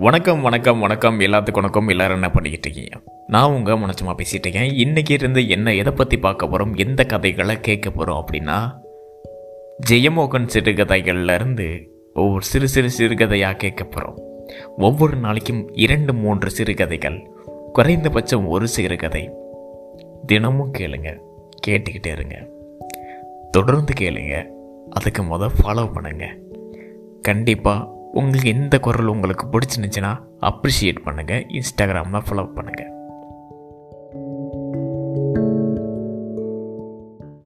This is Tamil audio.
வணக்கம் வணக்கம் வணக்கம். எல்லாத்துக்கும் வணக்கம். எல்லாரும் என்ன பண்ணிக்கிட்டு இருக்கீங்க? நான் உங்கள் மனச்சமாக பேசிகிட்டு இருக்கேன். இன்றைக்கி இருந்து என்ன எதை பற்றி பார்க்க போகிறோம் எந்த கதைகளை கேட்க போகிறோம் அப்படின்னா ஜெயமோகன் சிறுகதைகள்லேருந்து ஒவ்வொரு சிறு சிறு சிறுகதையாக கேட்க போகிறோம் ஒவ்வொரு நாளைக்கும் இரண்டு மூன்று சிறுகதைகள் குறைந்தபட்சம் ஒரு சிறுகதை. தினமும் கேளுங்க. கேட்டுக்கிட்டே இருங்க. தொடர்ந்து கேளுங்க. அதுக்கு முத ஃபாலோ பண்ணுங்கள் கண்டிப்பாக உங்களுக்கு எந்த குரல் உங்களுக்கு பிடிச்சிருந்துச்சுன்னா அப்ரிஷியேட் பண்ணுங்கள் இன்ஸ்டாகிராமில் ஃபாலோ பண்ணுங்கள்